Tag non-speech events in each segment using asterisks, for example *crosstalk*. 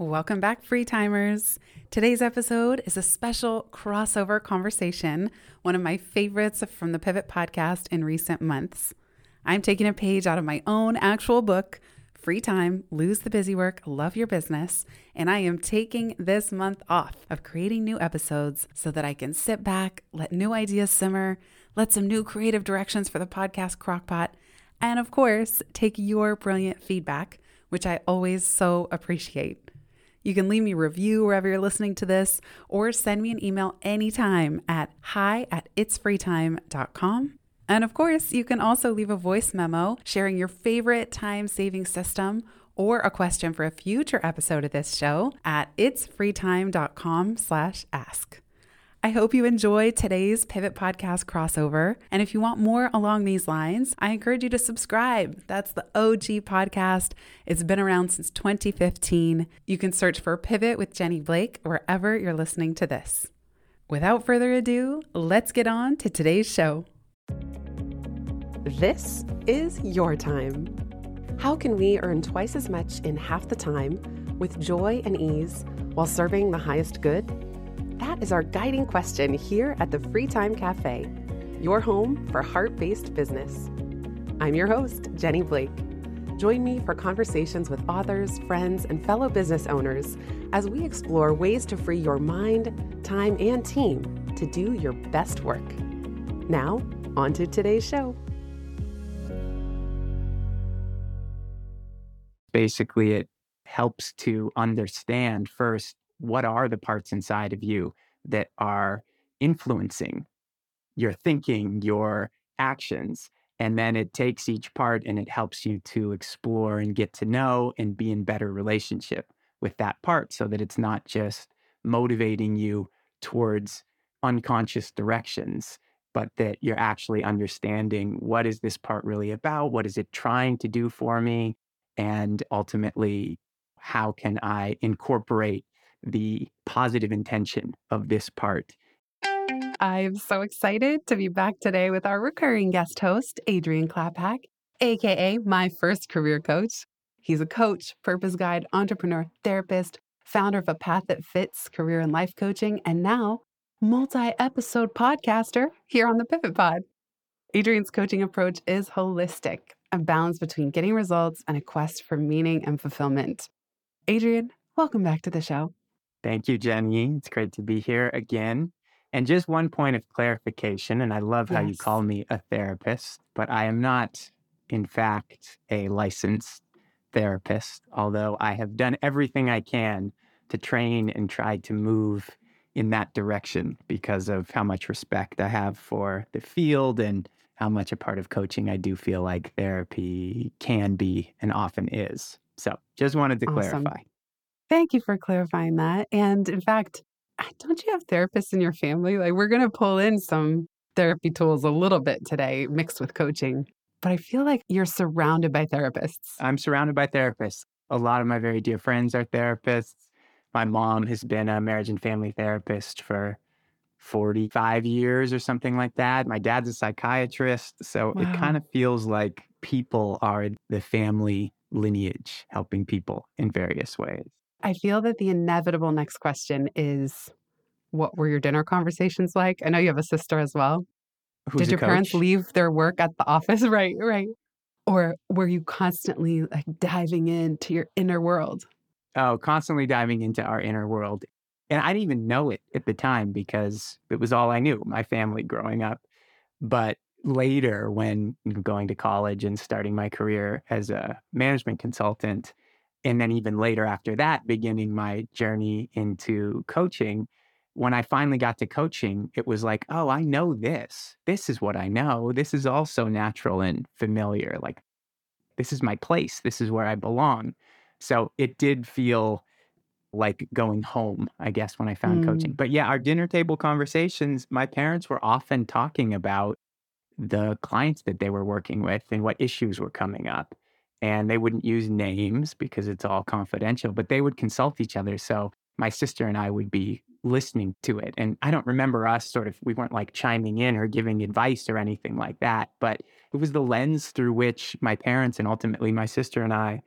Welcome back, free timers. Today's episode is a special crossover conversation, one of my favorites from the Pivot podcast in recent months. I'm taking a page out of my own actual book, Free Time, Lose the Busy Work, Love Your Business, and I am taking this month off of creating new episodes so that I can sit back, let new ideas simmer, let some new creative directions for the podcast crockpot, and of course, take your brilliant feedback, which I always so appreciate. You can leave me a review wherever you're listening to this or send me an email anytime at hi at itsfreetime.com. And of course, you can also leave a voice memo sharing your favorite time saving system or a question for a future episode of this show at itsfreetime.com slash ask. I hope you enjoy today's Pivot Podcast crossover. And if you want more along these lines, I encourage you to subscribe. That's the OG podcast. It's been around since 2015. You can search for Pivot with Jenny Blake wherever you're listening to this. Without further ado, let's get on to today's show. This is your time. How can we earn twice as much in half the time with joy and ease while serving the highest good? That is our guiding question here at the Free Time Cafe, your home for heart based business. I'm your host, Jenny Blake. Join me for conversations with authors, friends, and fellow business owners as we explore ways to free your mind, time, and team to do your best work. Now, on to today's show. Basically, it helps to understand first what are the parts inside of you that are influencing your thinking, your actions. And then it takes each part and it helps you to explore and get to know and be in better relationship with that part so that it's not just motivating you towards unconscious directions, but that you're actually understanding what is this part really about? What is it trying to do for me? And ultimately, how can I incorporate the positive intention of this part. I'm so excited to be back today with our recurring guest host, Adrian Klaphaak, AKA my first career coach. He's a coach, purpose guide, entrepreneur, therapist, founder of A Path That Fits career and life coaching, and now multi episode podcaster here on the Pivot Pod. Adrian's coaching approach is holistic, a balance between getting results and a quest for meaning and fulfillment. Adrian, welcome back to the show. Thank you, Jenny. It's great to be here again. And just one point of clarification, and I love how you call me a therapist, but I am not, in fact, a licensed therapist, although I have done everything I can to train and try to move in that direction because of how much respect I have for the field and how much a part of coaching I do feel like therapy can be and often is. So just wanted to awesome. clarify. Thank you for clarifying that. And in fact, don't you have therapists in your family? Like, we're going to pull in some therapy tools a little bit today, mixed with coaching. But I feel like you're surrounded by therapists. I'm surrounded by therapists. A lot of my very dear friends are therapists. My mom has been a marriage and family therapist for 45 years or something like that. My dad's a psychiatrist. So wow. it kind of feels like people are the family lineage helping people in various ways. I feel that the inevitable next question is what were your dinner conversations like? I know you have a sister as well. Who's Did your coach? parents leave their work at the office? *laughs* Right, right. Or were you constantly like diving into your inner world? Oh, constantly diving into our inner world. And I didn't even know it at the time because it was all I knew, my family growing up. But later, when going to college and starting my career as a management consultant, and then even later after that, beginning my journey into coaching, when I finally got to coaching, it was like, oh, I know this. This is what I know. This is also natural and familiar. Like, this is my place. This is where I belong. So it did feel like going home, I guess, when I found mm. coaching. But yeah, our dinner table conversations, my parents were often talking about the clients that they were working with and what issues were coming up and they wouldn't use names because it's all confidential, but they would consult each other. So my sister and I would be listening to it. And I don't remember us sort of, we weren't like chiming in or giving advice or anything like that, but it was the lens through which my parents and ultimately my sister and I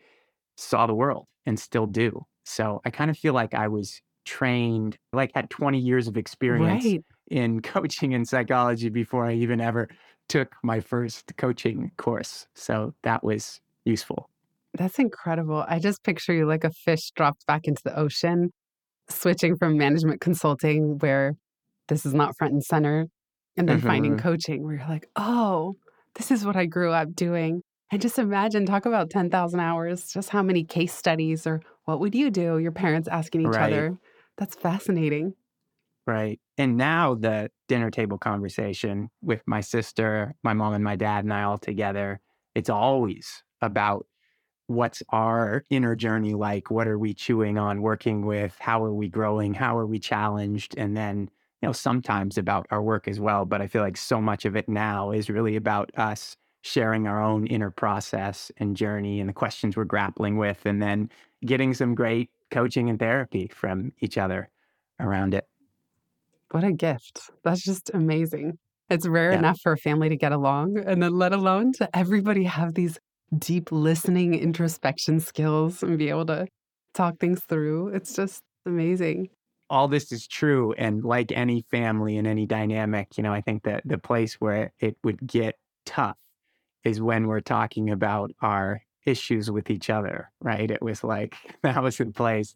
saw the world and still do. So I kind of feel like I was trained, like had 20 years of experience Right. in *laughs* coaching and psychology before I even ever took my first coaching course. So that was useful. That's incredible. I just picture you like a fish dropped back into the ocean, switching from management consulting, where this is not front and center, and then finding Mhm. coaching, where you're like, oh, this is what I grew up doing. And just imagine, talk about 10,000 hours, just how many case studies or what would you do? Your parents asking each Right. other. That's fascinating. Right. And now the dinner table conversation with my sister, my mom, and my dad, and I all together, it's always about what's our inner journey like? What are we chewing on, working with? How are we growing? How are we challenged? And then, you know, sometimes about our work as well. But I feel like so much of it now is really about us sharing our own inner process and journey and the questions we're grappling with, and then getting some great coaching and therapy from each other around it. What a gift. That's just amazing. It's rare Yeah. enough for a family to get along, and then let alone to everybody have these deep listening, introspection skills and be able to talk things through. It's just amazing. all this is true and like any family and any dynamic you know i think that the place where it would get tough is when we're talking about our issues with each other right it was like *laughs* that was the place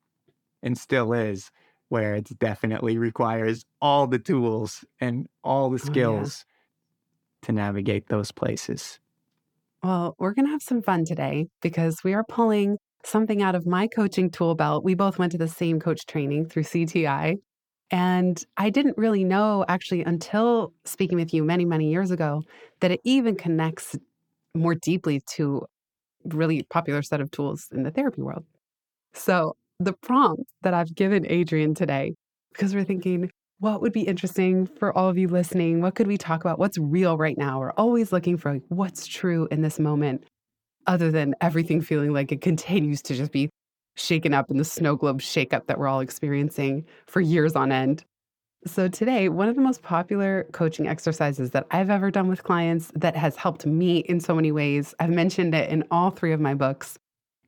and still is where it definitely requires all the tools and all the Oh, yeah. skills to navigate those places Well, we're going to have some fun today because we are pulling something out of my coaching tool belt. We both went to the same coach training through CTI. And I didn't really know actually until speaking with you many, many years ago that it even connects more deeply to really popular set of tools in the therapy world. So, the prompt that I've given Adrian today, because we're thinking, what would be interesting for all of you listening? What could we talk about? What's real right now? We're always looking for like, what's true in this moment, other than everything feeling like it continues to just be shaken up in the snow globe shakeup that we're all experiencing for years on end. So, today, one of the most popular coaching exercises that I've ever done with clients that has helped me in so many ways, I've mentioned it in all three of my books,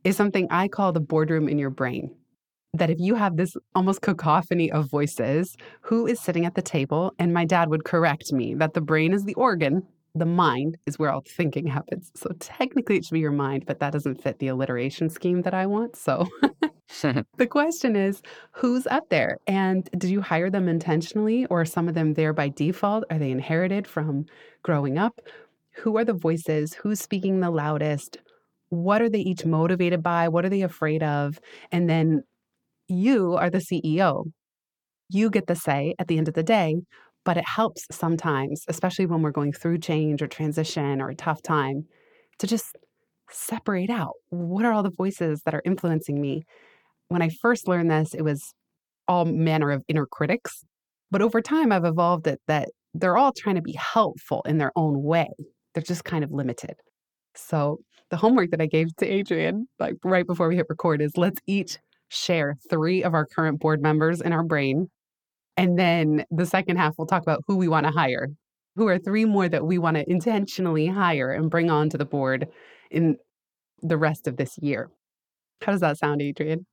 is something I call the boardroom in your brain. That if you have this almost cacophony of voices, who is sitting at the table? And my dad would correct me that the brain is the organ, the mind is where all thinking happens. So technically it should be your mind, but that doesn't fit the alliteration scheme that I want. So *laughs* *laughs* the question is who's up there? And did you hire them intentionally or are some of them there by default? Are they inherited from growing up? Who are the voices? Who's speaking the loudest? What are they each motivated by? What are they afraid of? And then you are the CEO. You get the say at the end of the day, but it helps sometimes, especially when we're going through change or transition or a tough time, to just separate out what are all the voices that are influencing me. When I first learned this, it was all manner of inner critics. But over time, I've evolved it that they're all trying to be helpful in their own way. They're just kind of limited. So the homework that I gave to Adrian, like right before we hit record, is let's each share three of our current board members in our brain. And then the second half, we'll talk about who we want to hire. Who are three more that we want to intentionally hire and bring onto the board in the rest of this year? How does that sound, Adrian?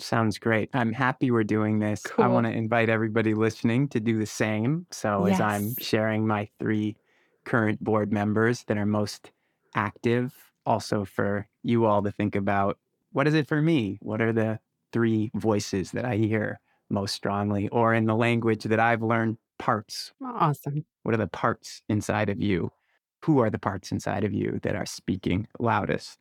Sounds great. I'm happy we're doing this. I want to invite everybody listening to do the same. So, as I'm sharing my three current board members that are most active, also for you all to think about what is it for me? What are the three voices that I hear most strongly? Or in the language that I've learned, parts. Awesome. What are the parts inside of you? Who are the parts inside of you that are speaking loudest?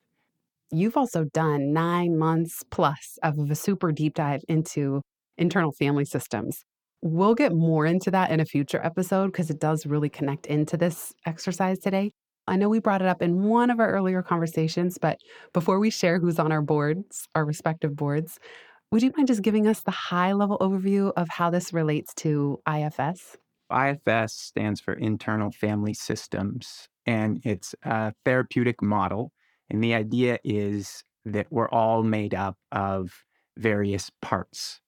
You've also done nine months plus of a super deep dive into internal family systems. We'll get more into that in a future episode because it does really connect into this exercise today. I know we brought it up in one of our earlier conversations, but before we share who's on our boards, our respective boards, would you mind just giving us the high level overview of how this relates to IFS? IFS stands for Internal Family Systems, and it's a therapeutic model. And the idea is that we're all made up of various parts.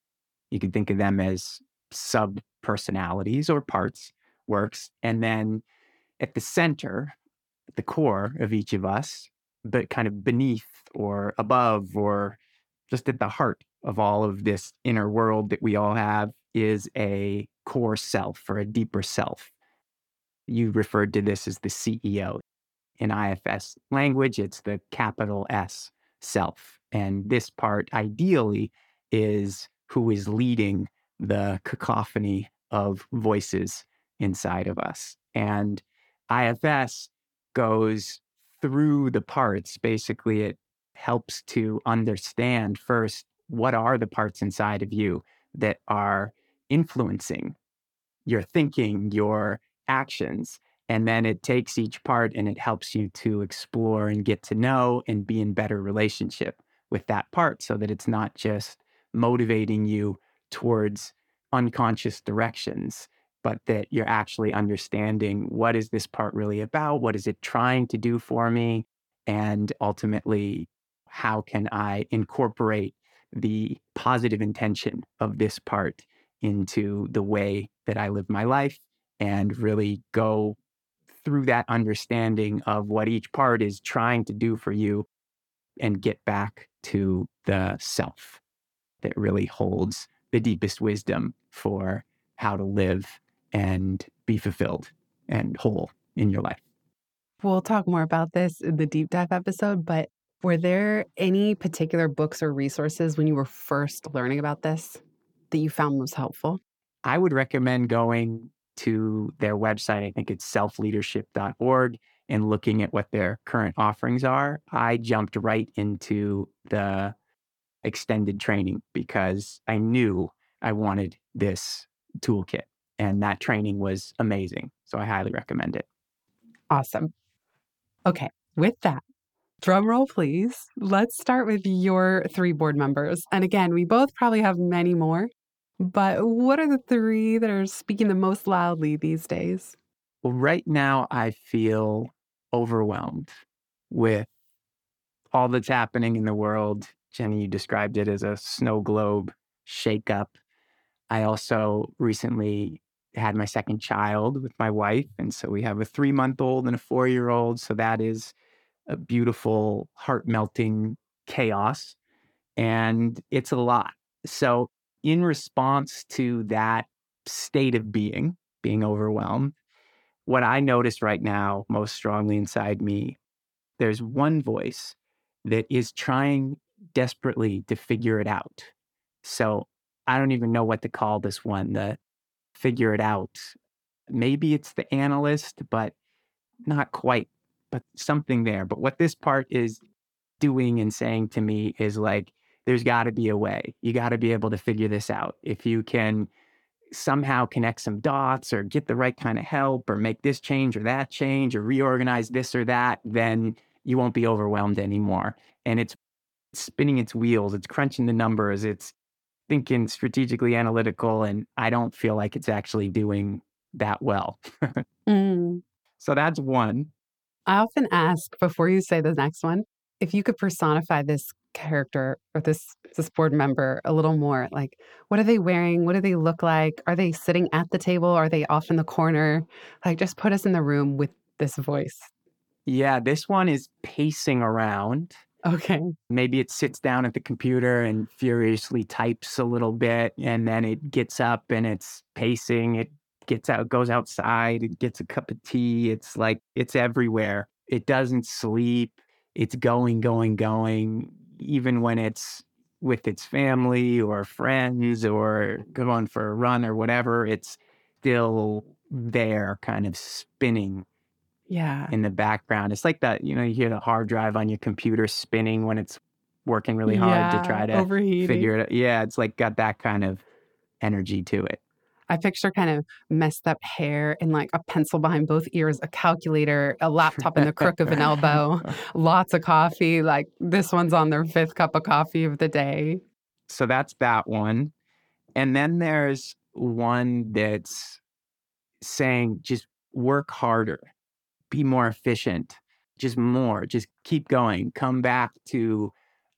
You can think of them as sub personalities or parts, works. And then at the center, the core of each of us, but kind of beneath or above or just at the heart of all of this inner world that we all have is a core self or a deeper self. You referred to this as the CEO. In IFS language, it's the capital S self. And this part, ideally, is who is leading the cacophony of voices inside of us. And IFS goes through the parts. Basically, it helps to understand first what are the parts inside of you that are influencing your thinking, your actions. And then it takes each part and it helps you to explore and get to know and be in better relationship with that part so that it's not just motivating you towards unconscious directions, but that you're actually understanding what is this part really about? What is it trying to do for me? And ultimately, how can I incorporate the positive intention of this part into the way that I live my life and really go through that understanding of what each part is trying to do for you and get back to the self that really holds the deepest wisdom for how to live and be fulfilled and whole in your life. We'll talk more about this in the deep dive episode, but were there any particular books or resources when you were first learning about this that you found most helpful? I would recommend going to their website. I think it's selfleadership.org and looking at what their current offerings are. I jumped right into the extended training because I knew I wanted this toolkit and that training was amazing. So I highly recommend it. Awesome. Okay, with that, drum roll, please. Let's start with your three board members. And again, we both probably have many more, but what are the three that are speaking the most loudly these days? Well, right now, I feel overwhelmed with all that's happening in the world. Jenny, you described it as a snow globe shakeup. I also recently had my second child with my wife. And so we have a three month old and a four year old. So that is a beautiful, heart melting chaos. And it's a lot. So, in response to that state of being, being overwhelmed, what I notice right now most strongly inside me, there's one voice that is trying desperately to figure it out. So I don't even know what to call this one, the figure it out. Maybe it's the analyst, but not quite, but something there. But what this part is doing and saying to me is like, there's got to be a way. You got to be able to figure this out. If you can somehow connect some dots or get the right kind of help or make this change or that change or reorganize this or that, then you won't be overwhelmed anymore. And it's spinning its wheels, it's crunching the numbers, it's thinking strategically analytical, and I don't feel like it's actually doing that well. *laughs* mm. So that's one. I often ask before you say the next one if you could personify this character or this this board member a little more like what are they wearing what do they look like are they sitting at the table are they off in the corner like just put us in the room with this voice yeah this one is pacing around Okay. Maybe it sits down at the computer and furiously types a little bit, and then it gets up and it's pacing. It gets out, goes outside, it gets a cup of tea. It's like it's everywhere. It doesn't sleep. It's going, going, going, even when it's with its family or friends or going for a run or whatever. It's still there, kind of spinning yeah in the background it's like that you know you hear the hard drive on your computer spinning when it's working really hard yeah, to try to overheating. figure it out yeah it's like got that kind of energy to it I picture kind of messed up hair and like a pencil behind both ears, a calculator, a laptop in the crook of an elbow, *laughs* lots of coffee. Like this one's on their fifth cup of coffee of the day. So that's that one. And then there's one that's saying just work harder be more efficient, just more, just keep going, come back to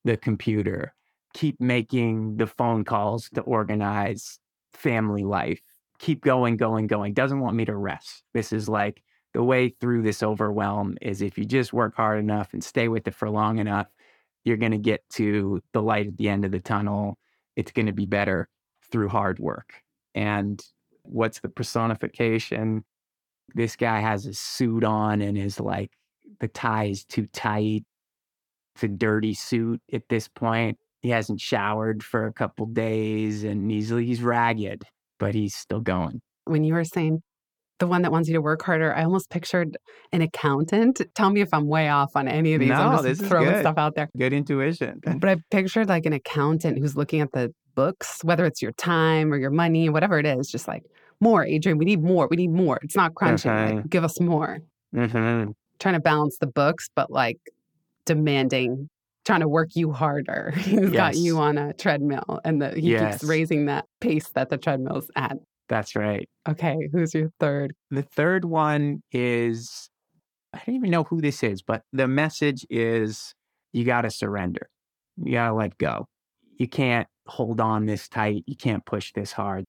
the computer, keep making the phone calls to organize family life, keep going, going, going. Doesn't want me to rest. This is like the way through this overwhelm is if you just work hard enough and stay with it for long enough, you're going to get to the light at the end of the tunnel it's going to be better through hard work. And what's the personification? This guy has a suit on and is like, the tie is too tight. It's a dirty suit at this point. He hasn't showered for a couple days and he's, he's ragged, but he's still going. When you were saying the one that wants you to work harder, I almost pictured an accountant. Tell me if I'm way off on any of these. No, I'm just this is throwing good. stuff out there. Good intuition. *laughs* But I pictured like an accountant who's looking at the books, whether it's your time or your money, whatever it is, just like more, Adrian, we need more. We need more. It's not crunching. Okay. Like, give us more. Mhm. Trying to balance the books, but like demanding, trying to work you harder. *laughs* He's got you on a treadmill and the, he Yes. keeps raising that pace that the treadmill's at. That's right. Okay, who's your third? The third one is I don't even know who this is, but the message is you got to surrender. You got to let go. You can't hold on this tight. You can't push this hard.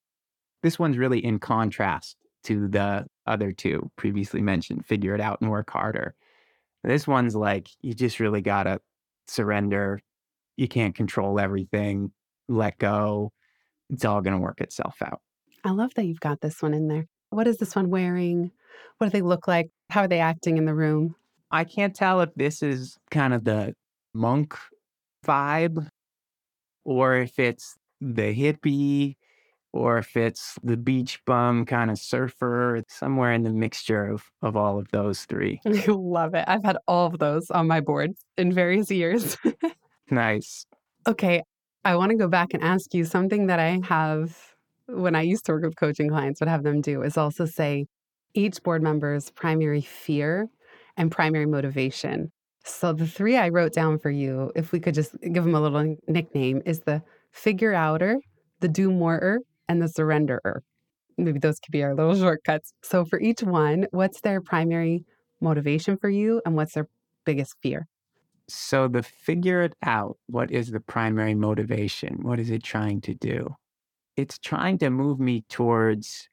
This one's really in contrast to the other two previously mentioned figure it out and work harder. This one's like you just really got to surrender. You can't control everything. Let go. It's all going to work itself out. I love that you've got this one in there. What is this one wearing? What do they look like? How are they acting in the room? I can't tell if this is kind of the monk vibe or if it's the hippie or if it's the beach bum kind of surfer. It's somewhere in the mixture of, of all of those three. I *laughs* love it. I've had all of those on my board in various years. *laughs* Nice. okay, I want to go back and ask you something that I have when I used to work with coaching clients, would have them do is also say each board member's primary fear and primary motivation. So the three I wrote down for you, if we could just give them a little nickname, is the figure outer, the do moreer, and the surrenderer. Maybe those could be our little *laughs* shortcuts. So for each one, what's their primary motivation for you and what's their biggest fear? So the figure it out, what is the primary motivation? What is it trying to do? It's trying to move me towards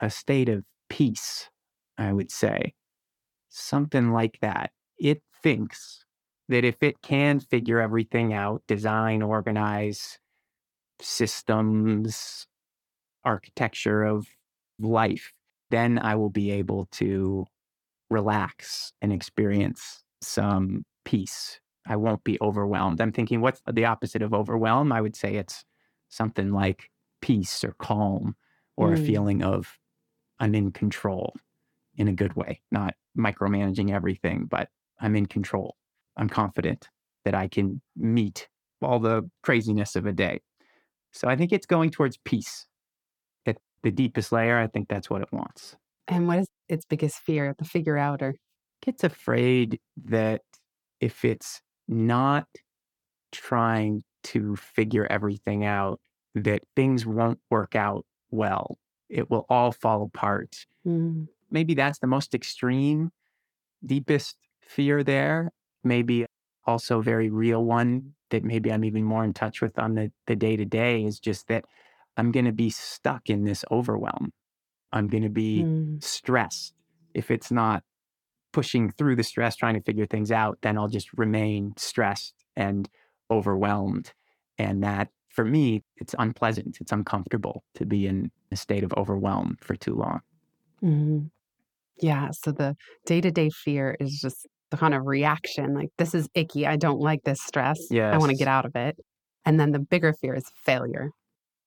a state of peace, I would say. Something like that. It thinks that if it can figure everything out, design, organize systems, architecture of life, then I will be able to relax and experience some peace. I won't be overwhelmed. I'm thinking, what's the opposite of overwhelm? I would say it's something like peace or calm or a Mm. feeling of I'm in control in a good way, not micromanaging everything, but I'm in control. I'm confident that I can meet all the craziness of a day. So I think it's going towards peace. At the deepest layer, I think that's what it wants. And what is its biggest fear, the figure outer? gets afraid that if it's not trying to figure everything out, that things won't work out well. It will all fall apart. Mm. Maybe that's the most extreme, deepest fear there. Maybe also very real one that maybe I'm even more in touch with on the the day to day is just that I'm going to be stuck in this overwhelm. I'm going to be Mm. stressed. If it's not pushing through the stress, trying to figure things out, then I'll just remain stressed and overwhelmed. And that, for me, it's unpleasant. It's uncomfortable to be in a state of overwhelm for too long. Mhm. Yeah. So the day to day fear is just the kind of reaction like, this is icky. I don't like this stress. I want to get out of it. And then the bigger fear is failure.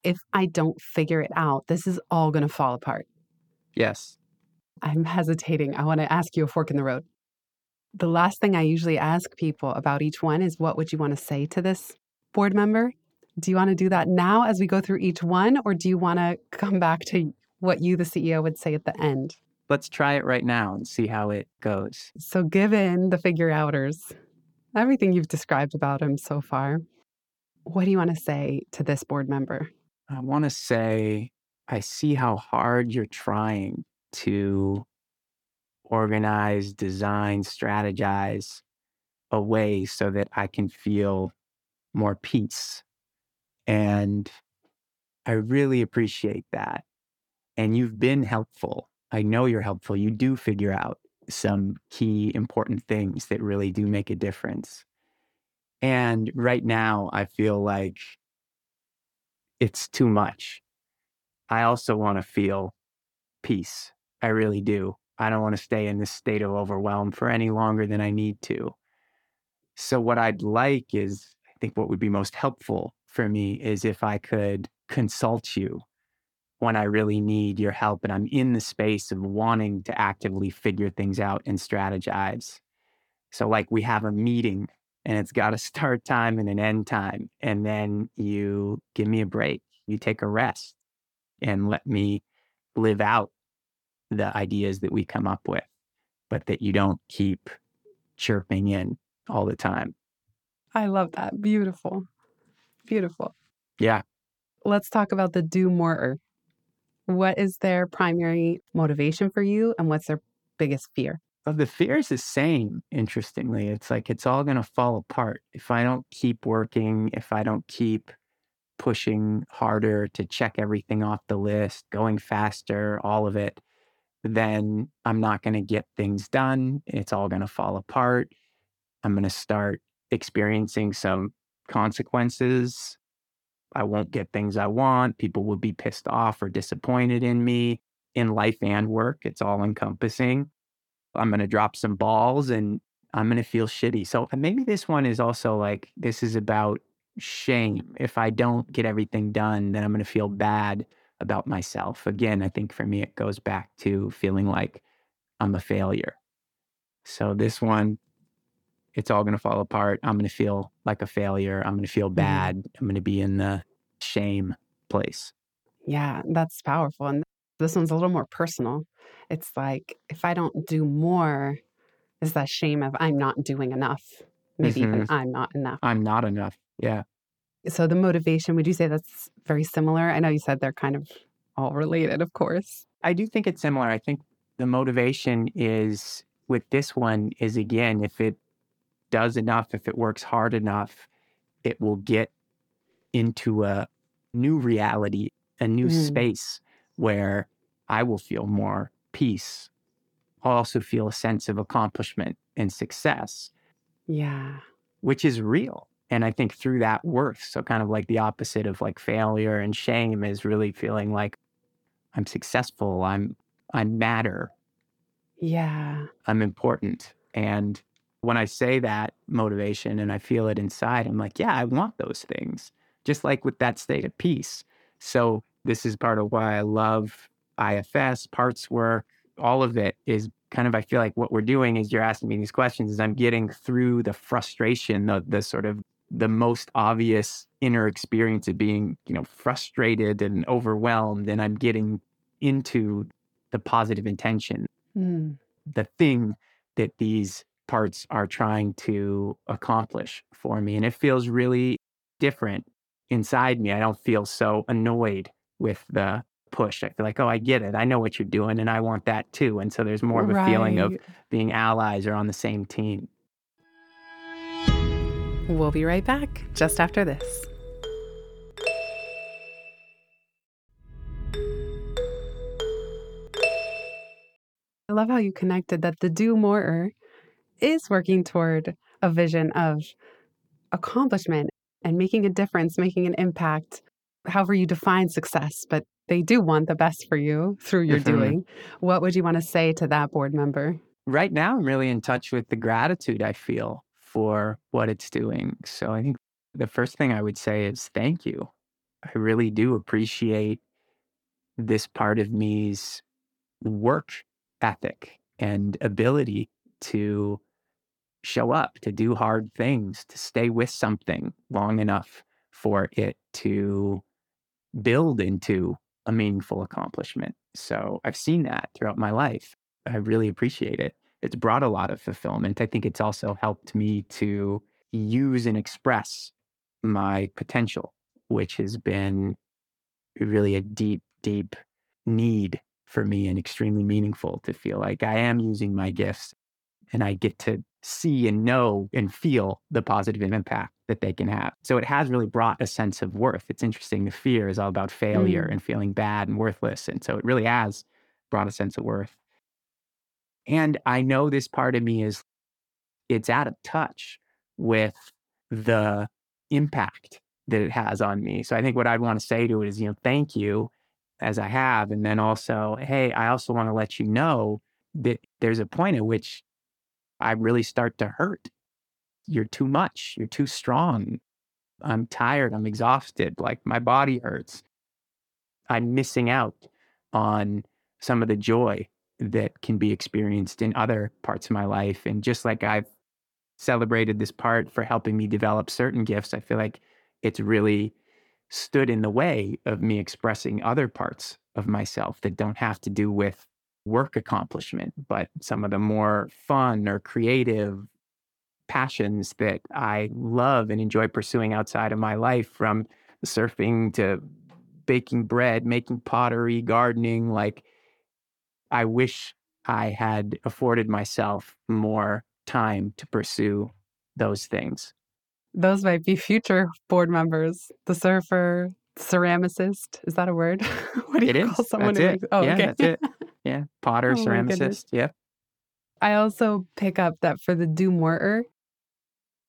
If I don't figure it out, this is all going to fall apart. Yes. I'm hesitating. I want to ask you a fork in the road. The last thing I usually ask people about each one is what would you want to say to this board member? Do you want to do that now as we go through each one, or do you want to come back to what you, the CEO, would say at the end? Let's try it right now and see how it goes. So, given the figure outers, everything you've described about him so far, what do you want to say to this board member? I want to say, I see how hard you're trying to organize, design, strategize a way so that I can feel more peace. And I really appreciate that. And you've been helpful. I know you're helpful. You do figure out some key important things that really do make a difference. And right now, I feel like it's too much. I also want to feel peace. I really do. I don't want to stay in this state of overwhelm for any longer than I need to. So, what I'd like is, I think what would be most helpful for me is if I could consult you when I really need your help and I'm in the space of wanting to actively figure things out and strategize. So, like, we have a meeting and it's got a *laughs* start time and an end time. And then you give me a break, you take a rest and let me live out the ideas that we come up with, but that you don't keep chirping in all the time. I love that. Beautiful. Beautiful. Yeah. Let's talk about the do more. What is their primary motivation for you and what's their biggest fear? Well, the fear is the same, interestingly. It's like it's all going to fall apart if I don't keep working, if I don't keep pushing harder to check everything off the list, going faster, all of it, then I'm not going to get things done. It's all going to fall apart. I'm going to start experiencing some consequences. I won't get things I want. People will be pissed off or disappointed in me in life and work. It's all encompassing. I'm going to drop some balls and I'm going to feel shitty. So uh, maybe this one is also like this is about shame. If I don't get everything done, then I'm going to feel bad about myself. Again, I think for me, it goes back to feeling like I'm a failure. So this one, it's all going to fall apart. I'm going to feel like a failure. I'm going to feel mm-hmm. bad. I'm going to be in the shame place. Yeah, that's powerful. And this one's a little more personal. It's like if I don't do more, is that shame of I'm not doing enough. Maybe mm-hmm. even I'm not enough. I'm not enough. Yeah. So the motivation, would you say that's very similar? I know you said they're kind of all related, of course. I do think it's similar. I think the motivation is with this one is again, if it does enough, if it works hard enough, it will get into a new reality, a new mm. space where I will feel more peace. I'll also feel a sense of accomplishment and success. Yeah. Which is real. And I think through that worth, so kind of like the opposite of like failure and shame is really feeling like I'm successful, I'm I matter. Yeah. I'm important. And when I say that motivation and I feel it inside, I'm like, yeah, I want those things. Just like with that state of peace. So this is part of why I love IFS, parts work, all of it is kind of I feel like what we're doing is you're asking me these questions is I'm getting through the frustration, the the sort of the most obvious inner experience of being, you know, frustrated and overwhelmed. And I'm getting into the positive intention, mm. the thing that these parts are trying to accomplish for me. And it feels really different inside me. I don't feel so annoyed with the push. I feel like, oh, I get it. I know what you're doing and I want that too. And so there's more of a right. feeling of being allies or on the same team. We'll be right back just after this. I love how you connected that the do more is working toward a vision of accomplishment and making a difference, making an impact, however you define success, but they do want the best for you through your mm-hmm. doing. What would you want to say to that board member? Right now, I'm really in touch with the gratitude I feel for what it's doing. So I think the first thing I would say is thank you. I really do appreciate this part of me's work ethic and ability to show up, to do hard things, to stay with something long enough for it to build into a meaningful accomplishment. So I've seen that throughout my life. I really appreciate it it's brought a lot of fulfillment. I think it's also helped me to use and express my potential, which has been really a deep, deep need for me and extremely meaningful to feel like I am using my gifts and I get to see and know and feel the positive impact that they can have. So it has really brought a sense of worth. It's interesting. The fear is all about failure mm. and feeling bad and worthless. And so it really has brought a sense of worth. And I know this part of me is, it's out of touch with the impact that it has on me. So I think what I'd want to say to it is, you know, thank you as I have. And then also, hey, I also want to let you know that there's a point at which I really start to hurt. You're too much. You're too strong. I'm tired. I'm exhausted. Like my body hurts. I'm missing out on some of the joy that can be experienced in other parts of my life. And just like I've celebrated this part for helping me develop certain gifts, I feel like it's really stood in the way of me expressing other parts of myself that don't have to do with work accomplishment, but some of the more fun or creative passions that I love and enjoy pursuing outside of my life from surfing to baking bread, making pottery, gardening. Like, I wish I had afforded myself more time to pursue those things. Those might be future board members. The surfer, ceramicist. Is that a word? *laughs* what do you it call is. someone? That's it. Oh, yeah, okay. that's it. Yeah, potter, oh, ceramicist. Yeah. I also pick up that for the do moreer,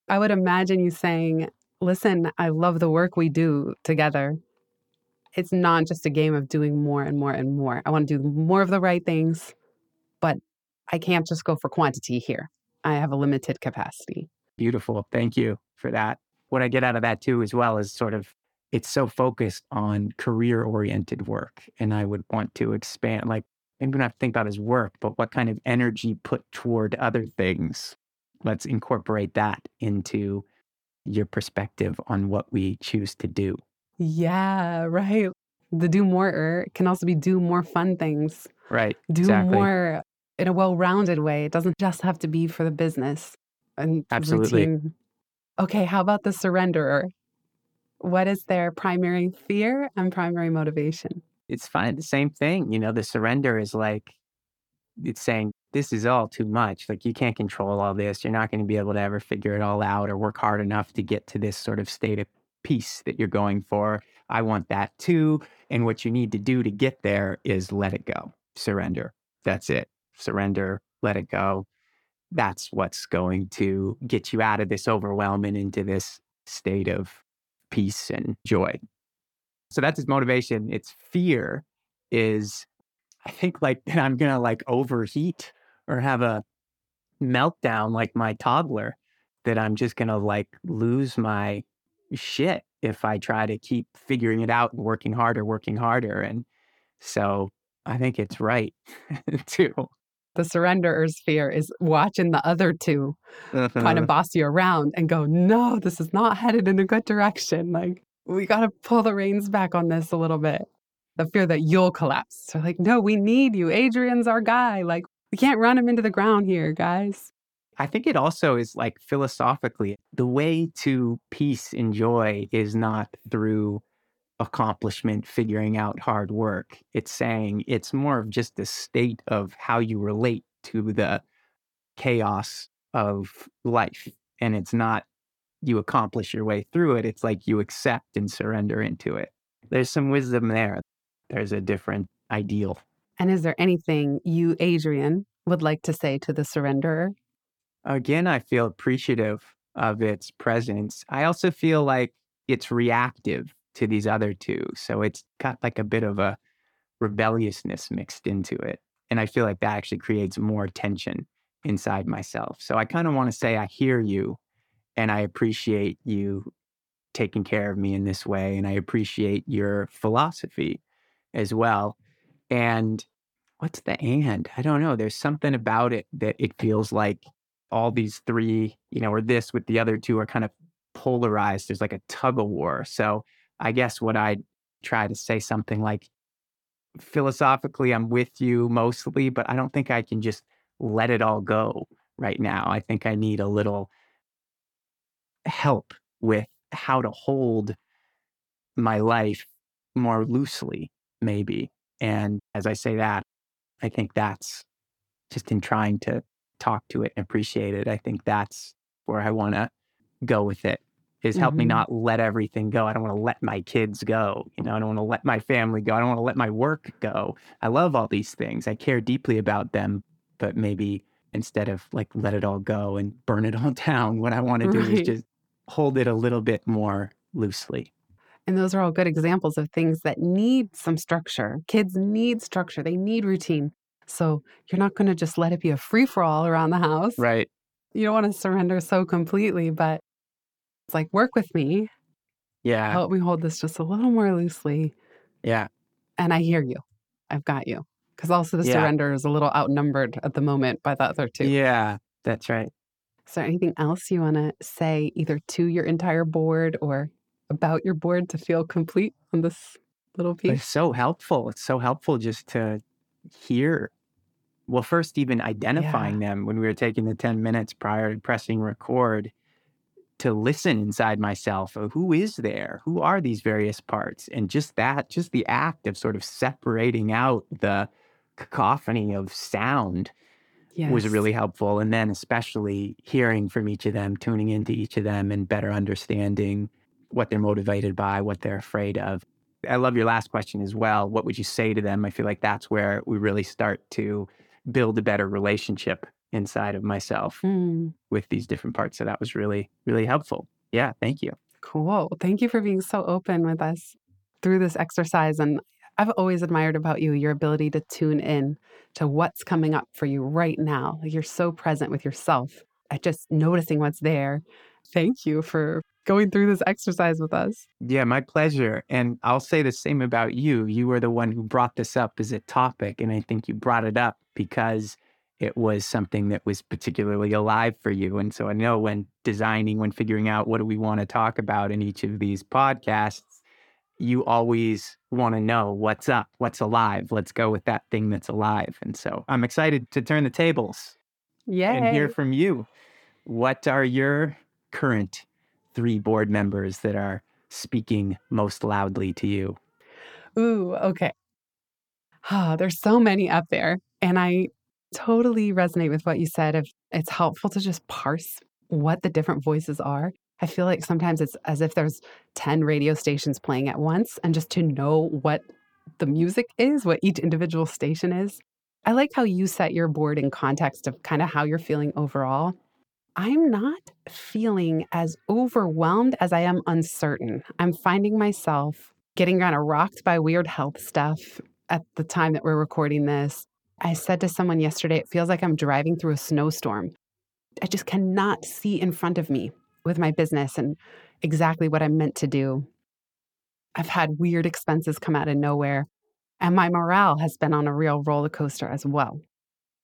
I would imagine you saying, "Listen, I love the work we do together. It's not just a game of doing more and more and more. I want to do more of the right things, but I can't just go for quantity here. I have a limited capacity." Beautiful. Thank you for that. What I get out of that too, as well, is sort of it's so focused on career oriented work. And I would want to expand, like, maybe not have to think about his work, but what kind of energy put toward other things. Let's incorporate that into your perspective on what we choose to do. Yeah, right. The do more can also be do more fun things. Right. Do exactly. more in a well rounded way. It doesn't just have to be for the business and Absolutely. routine Okay, how about the surrenderer? What is their primary fear and primary motivation? It's fine. The same thing. You know, the surrender is like, it's saying, this is all too much. Like, you can't control all this. You're not going to be able to ever figure it all out or work hard enough to get to this sort of state of peace that you're going for. I want that too. And what you need to do to get there is let it go, surrender. That's it. Surrender, let it go that's what's going to get you out of this overwhelm and into this state of peace and joy. So that's his motivation. Its fear is, I think, like *laughs* I'm going to like overheat or have a meltdown like my toddler, that I'm just going to like lose my shit if I try to keep figuring it out and working harder, working harder. And so I think it's right *laughs* to the surrenderer's fear is watching the other 2 uh-huh. kind of boss you around and go, no, this is not headed in a good direction. Like, we got to pull the reins back on this a little bit. The fear that you'll collapse. So, like, no, we need you. Adrian's our guy. Like, we can't run him into the ground here, guys. I think it also is like philosophically, the way to peace and joy is not through accomplishment, figuring out hard work. It's saying it's more of just a state of how you relate to the chaos of life. And it's not you accomplish your way through it, it's like you accept and surrender into it. There's some wisdom there. There's a different ideal. And is there anything you, Adrian, would like to say to the surrenderer? Again, I feel appreciative of its presence. I also feel like it's reactive to these other two. So it's got like a bit of a rebelliousness mixed into it. And I feel like that actually creates more tension inside myself. So I kind of want to say, I hear you and I appreciate you taking care of me in this way. And I appreciate your philosophy as well. And what's the and? I don't know. There's something about it that it feels like all these three, you know, or this with the other two are kind of polarized. There's like a tug of war. So I guess what I'd try to say something like, philosophically, I'm with you mostly, but I don't think I can just let it all go right now. I think I need a little help with how to hold my life more loosely, maybe. And as I say that, I think that's just in trying to talk to it and appreciate it. I think that's where I want to go with it is help mm-hmm. me not let everything go. I don't want to let my kids go. You know, I don't want to let my family go. I don't want to let my work go. I love all these things. I care deeply about them, but maybe instead of like let it all go and burn it all *laughs* down, what I want to do right. is just hold it a little bit more loosely. And those are all good examples of things that need some structure. Kids need structure, they need routine. So you're not going to just let it be a free for all around the house. Right. You don't want to surrender so completely, but it's like, work with me. Yeah. Help me hold this just a little more loosely. Yeah. And I hear you. I've got you. Because also the Yeah. surrender is a little outnumbered at the moment by the other two. Yeah. That's right. Is there anything else you want to say either to your entire board or about your board to feel complete on this little piece? It's so helpful. It's so helpful just to hear. Well, first, even identifying them when we were taking the 10 minutes prior to pressing record to listen inside myself of who is there? Who are these various parts? And just that, just the act of sort of separating out the cacophony of sound was really helpful. And then, especially hearing from each of them, tuning into each of them, and better understanding what they're motivated by, what they're afraid of. I love your last question as well. What would you say to them? I feel like that's where we really start to build a better relationship inside of myself Mm, with these different parts. So that was really, really helpful. Yeah, thank you. cool. Thank you for being so open with us through this exercise. And I've always admired about you your ability to tune in to what's coming up for you right now. You're so present with yourself at just noticing what's there. Thank you for going through this exercise with us. Yeah, my pleasure. And I'll say the same about you. You were the one who brought this up as a topic. And I think you brought it up because it was something that was particularly alive for you. And so I know when designing, when figuring out what do we want to talk about in each of these podcasts, you always want to know what's up, what's alive. Let's go with that thing that's alive. And so I'm excited to turn the tables Yay. and hear from you. What are your current three board members that are speaking most loudly to you? Ooh, okay. Ah, there's so many up there. And I totally resonate with what you said of it's helpful to just parse what the different voices are. I feel like sometimes it's as if there's 10 radio stations playing at once and just to know what the music is, what each individual station is. I like how you set your board in context of kind of how you're feeling overall. I'm not feeling as overwhelmed as I am uncertain. I'm finding myself getting kind of rocked by weird health stuff at the time that we're recording this. I said to someone yesterday, it feels like I'm driving through a snowstorm. I just cannot see in front of me with my business and exactly what I'm meant to do. I've had weird expenses come out of nowhere, and my morale has been on a real roller coaster as well.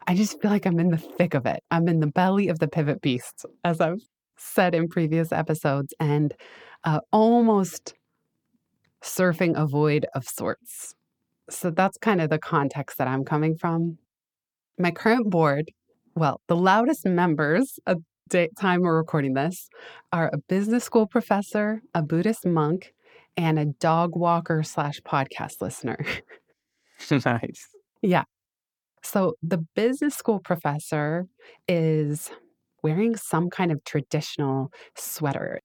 I just feel like I'm in the thick of it. I'm in the belly of the pivot beast, as I've said in previous episodes, and uh, almost surfing a void of sorts. So that's kind of the context that I'm coming from. My current board, well, the loudest members at the time we're recording this are a business school professor, a Buddhist monk, and a dog walker slash podcast listener. *laughs* *laughs* nice. Yeah. So the business school professor is wearing some kind of traditional sweater.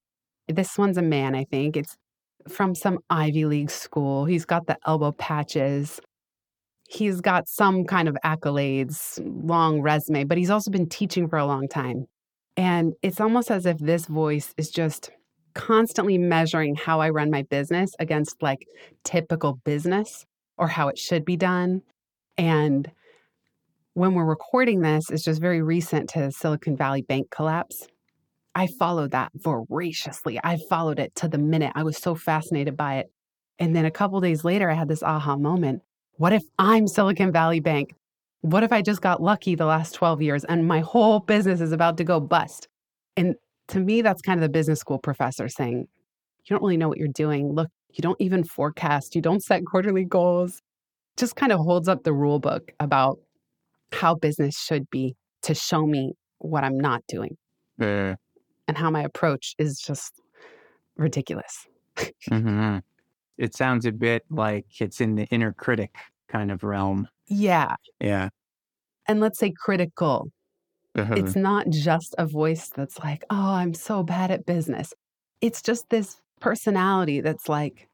This one's a man, I think. It's from some Ivy League school. He's got the elbow patches. He's got some kind of accolades, long resume, but he's also been teaching for a long time. And it's almost as if this voice is just constantly measuring how I run my business against like typical business or how it should be done. And when we're recording this, it's just very recent to Silicon Valley Bank collapse. I followed that voraciously. I followed it to the minute. I was so fascinated by it. And then a couple days later, I had this aha moment. What if I'm Silicon Valley Bank? What if I just got lucky the last 12 years and my whole business is about to go bust? And to me, that's kind of the business school professor saying, You don't really know what you're doing. Look, you don't even forecast, you don't set quarterly goals. Just kind of holds up the rule book about how business should be to show me what I'm not doing Uh, and how my approach is just ridiculous. *laughs* mhm. It sounds a bit like it's in the inner critic kind of realm. Yeah. Yeah. And let's say critical. Uh-huh. It's not just a voice that's like, oh, I'm so bad at business. It's just this personality that's like,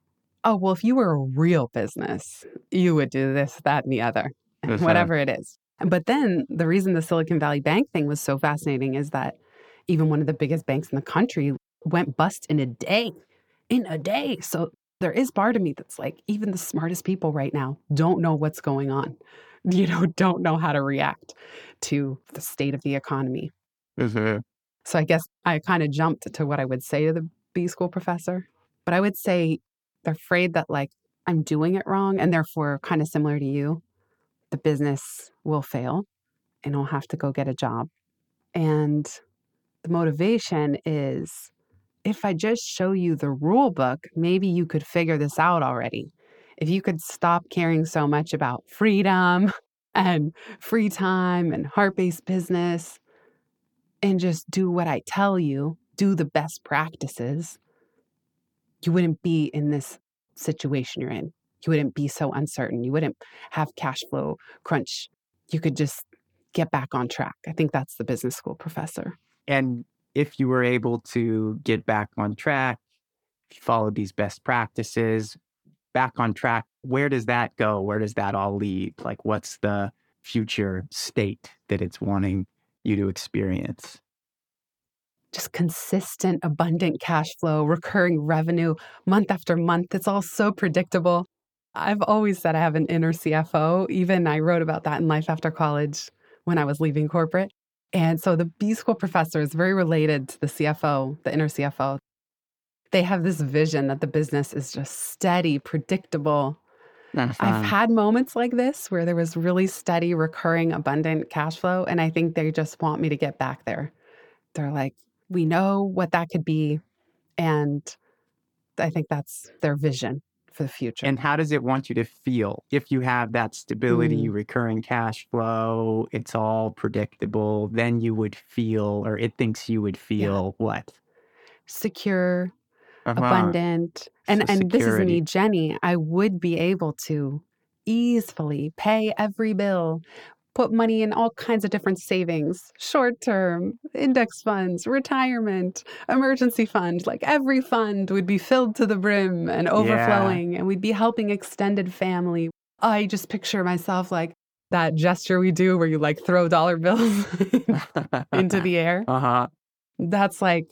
oh, well, if you were a real business, you would do this, that, and the other, *laughs* Uh-huh. whatever it is. But then the reason the Silicon Valley Bank thing was so fascinating is that even one of the biggest banks in the country went bust in a day. in a day. So there is part of me that's like, even the smartest people right now don't know what's going on, *laughs* you know, don't know how to react to the state of the economy. Mm-hmm. So I guess I kind of jumped to what I would say to the B school professor, but I would say they're afraid that like I'm doing it wrong and therefore kind of similar to you, the business will fail and I'll have to go get a job. And the motivation is if I just show you the rule book, maybe you could figure this out already. If you could stop caring so much about freedom *laughs* and free time and heart based business and just do what I tell you, do the best practices, you wouldn't be in this situation you're in. You wouldn't be so uncertain. You wouldn't have cash flow crunch. You could just get back on track. I think that's the business school professor. And if you were able to get back on track, if you followed these best practices, back on track, where does that go? Where does that all lead? Like, what's the future state that it's wanting you to experience? Just consistent, abundant cash flow, recurring revenue month after month. It's all so predictable. I've always said I have an inner CFO. Even I wrote about that in Life After College when I was leaving corporate. And so the B school professor is very related to the CFO, the inner CFO. They have this vision that the business is just steady, predictable. Uh-huh. I've had moments like this where there was really steady, recurring, abundant cash flow. And I think they just want me to get back there. They're like, we know what that could be. And I think that's their vision for the future. And how does it want you to feel if you have that stability, mm. recurring cash flow? It's all predictable. Then you would feel, or it thinks you would feel yeah. what? Secure, uh-huh. abundant. And so and this is me, Jenny. I would be able to easily pay every bill put money in all kinds of different savings short term, index funds, retirement, emergency fund. Like every fund would be filled to the brim and overflowing, yeah. and we'd be helping extended family. I just picture myself like that gesture we do where you like throw dollar *laughs* bills into the air. Uh-huh. That's like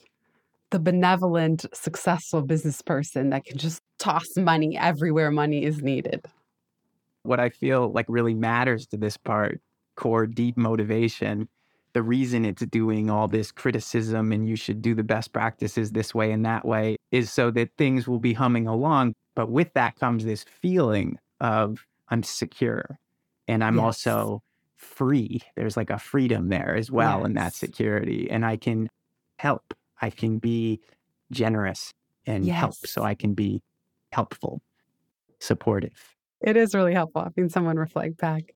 the benevolent, successful business person that can just toss money everywhere money is needed. What I feel like really matters to this part core deep motivation the reason it's doing all this criticism and you should do the best practices this way and that way is so that things will be humming along. But with that comes this feeling of I'm secure and I'm yes. also free. There's like a freedom there as well yes. in that security. And I can help, I can be generous and yes. help. So I can be helpful, supportive. It is really helpful having someone reflect back.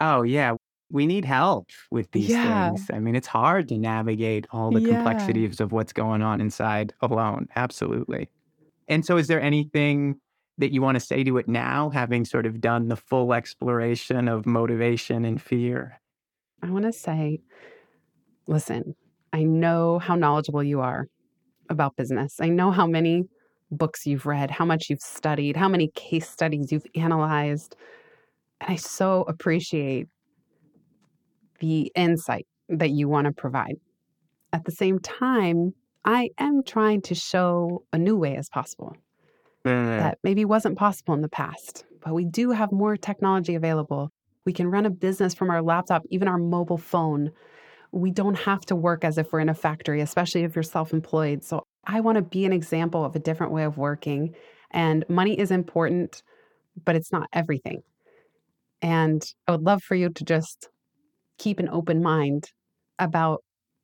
Oh, yeah we need help with these yeah. things. I mean, it's hard to navigate all the yeah. complexities of what's going on inside alone. Absolutely. And so, is there anything that you want to say to it now, having sort of done the full exploration of motivation and fear? I want to say, listen, I know how knowledgeable you are about business. I know how many books you've read, how much you've studied, how many case studies you've analyzed. And I so appreciate the insight that you want to provide. At the same time, I am trying to show a new way as possible mm. that maybe wasn't possible in the past, but we do have more technology available. We can run a business from our laptop, even our mobile phone. We don't have to work as if we're in a factory, especially if you're self employed. So I want to be an example of a different way of working. And money is important, but it's not everything. And I would love for you to just keep an open mind about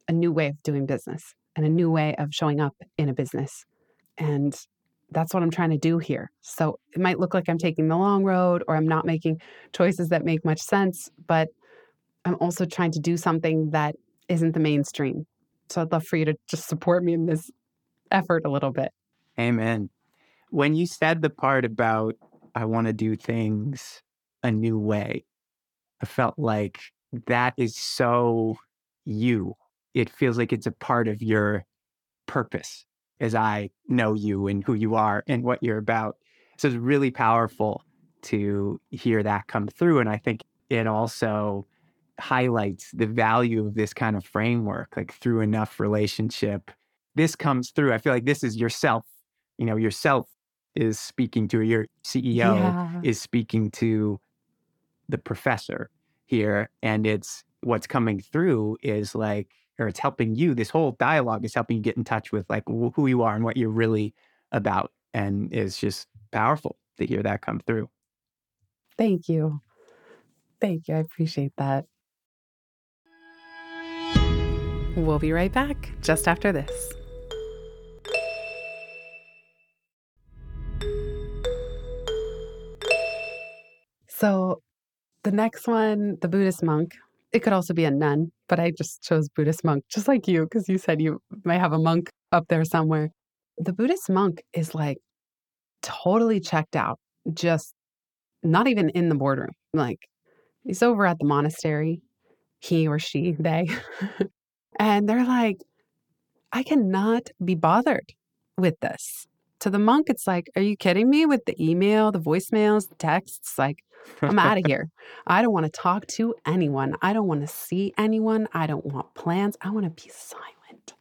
a new way of doing business and a new way of showing up in a business. And that's what I'm trying to do here. So it might look like I'm taking the long road or I'm not making choices that make much sense, but I'm also trying to do something that isn't the mainstream. So I'd love for you to just support me in this effort a little bit. Amen. When you said the part about, I want to do things a new way, I felt like that is so you. It feels like it's a part of your purpose as I know you and who you are and what you're about. So it's really powerful to hear that come through. And I think it also highlights the value of this kind of framework, like through enough relationship. This comes through. I feel like this is yourself you know, yourself is speaking to, your CEO Yeah. is speaking to the professor here. And it's what's coming through is like, or it's helping you. This whole dialogue is helping you get in touch with like wh- who you are and what you're really about. And it's just powerful to hear that come through. Thank you. Thank you. I appreciate that. We'll be right back just after this. So, the next one, the Buddhist monk, it could also be a nun, but I just chose Buddhist monk, just like you, because you said you may have a monk up there somewhere. The Buddhist monk is like totally checked out, just not even in the boardroom. Like he's over at the monastery, he or she, they. *laughs* and they're like, I cannot be bothered with this. To the monk, it's like, are you kidding me with the email, the voicemails, the texts? Like, I'm out of *laughs* here. I don't want to talk to anyone. I don't want to see anyone. I don't want plans. I want to be silent.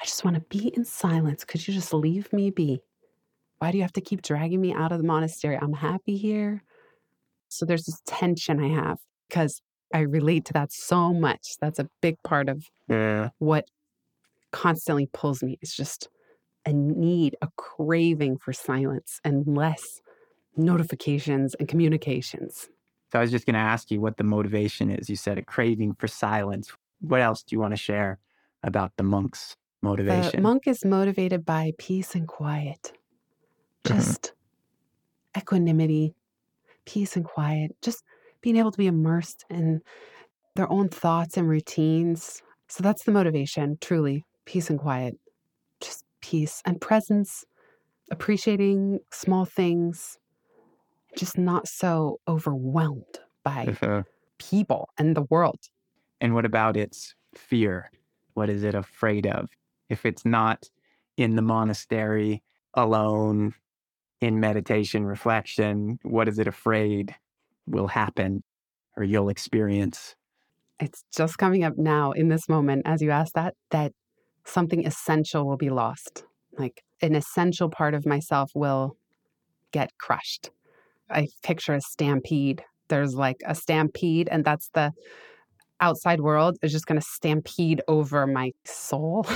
I just want to be in silence. Could you just leave me be? Why do you have to keep dragging me out of the monastery? I'm happy here. So there's this tension I have because I relate to that so much. That's a big part of Yeah. what constantly pulls me. It's just a need, a craving for silence and less notifications and communications. So I was just going to ask you what the motivation is. You said a craving for silence. What else do you want to share about the monk's motivation? The monk is motivated by peace and quiet, Mhm. just equanimity, peace and quiet, just being able to be immersed in their own thoughts and routines. So that's the motivation, truly peace and quiet, peace and presence, appreciating small things, just not so overwhelmed by Uh-huh. *laughs* people and the world. And what about its fear? What is it afraid of? If it's not in the monastery alone in meditation, reflection, what is it afraid will happen or you'll experience? it's just coming up now in this moment as you ask that that something essential will be lost. Like an essential part of myself will get crushed. I picture a stampede. There's like a stampede and that's the outside world is just going to stampede over my soul.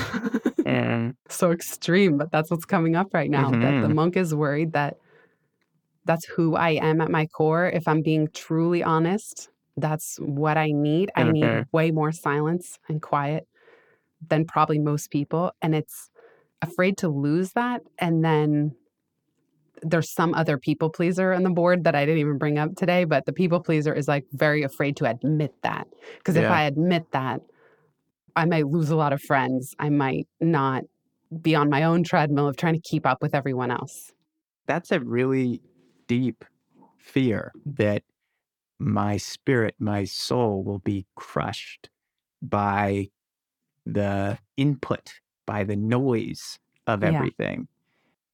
And *laughs* so extreme but that's what's coming up right now that the Mhm. monk is worried that that's who i am at my core. If i'm being truly honest that's what i need. I need way more silence and quiet than probably most people and it's afraid to lose that and then there's some other people pleaser on the board that i didn't even bring up today but the people pleaser is like very afraid to admit that because if i admit that i might lose a lot of friends i might not be on my own treadmill of trying to keep up with everyone else. That's a really deep fear that my spirit, my soul will be crushed by the input, by the noise of Yeah. everything.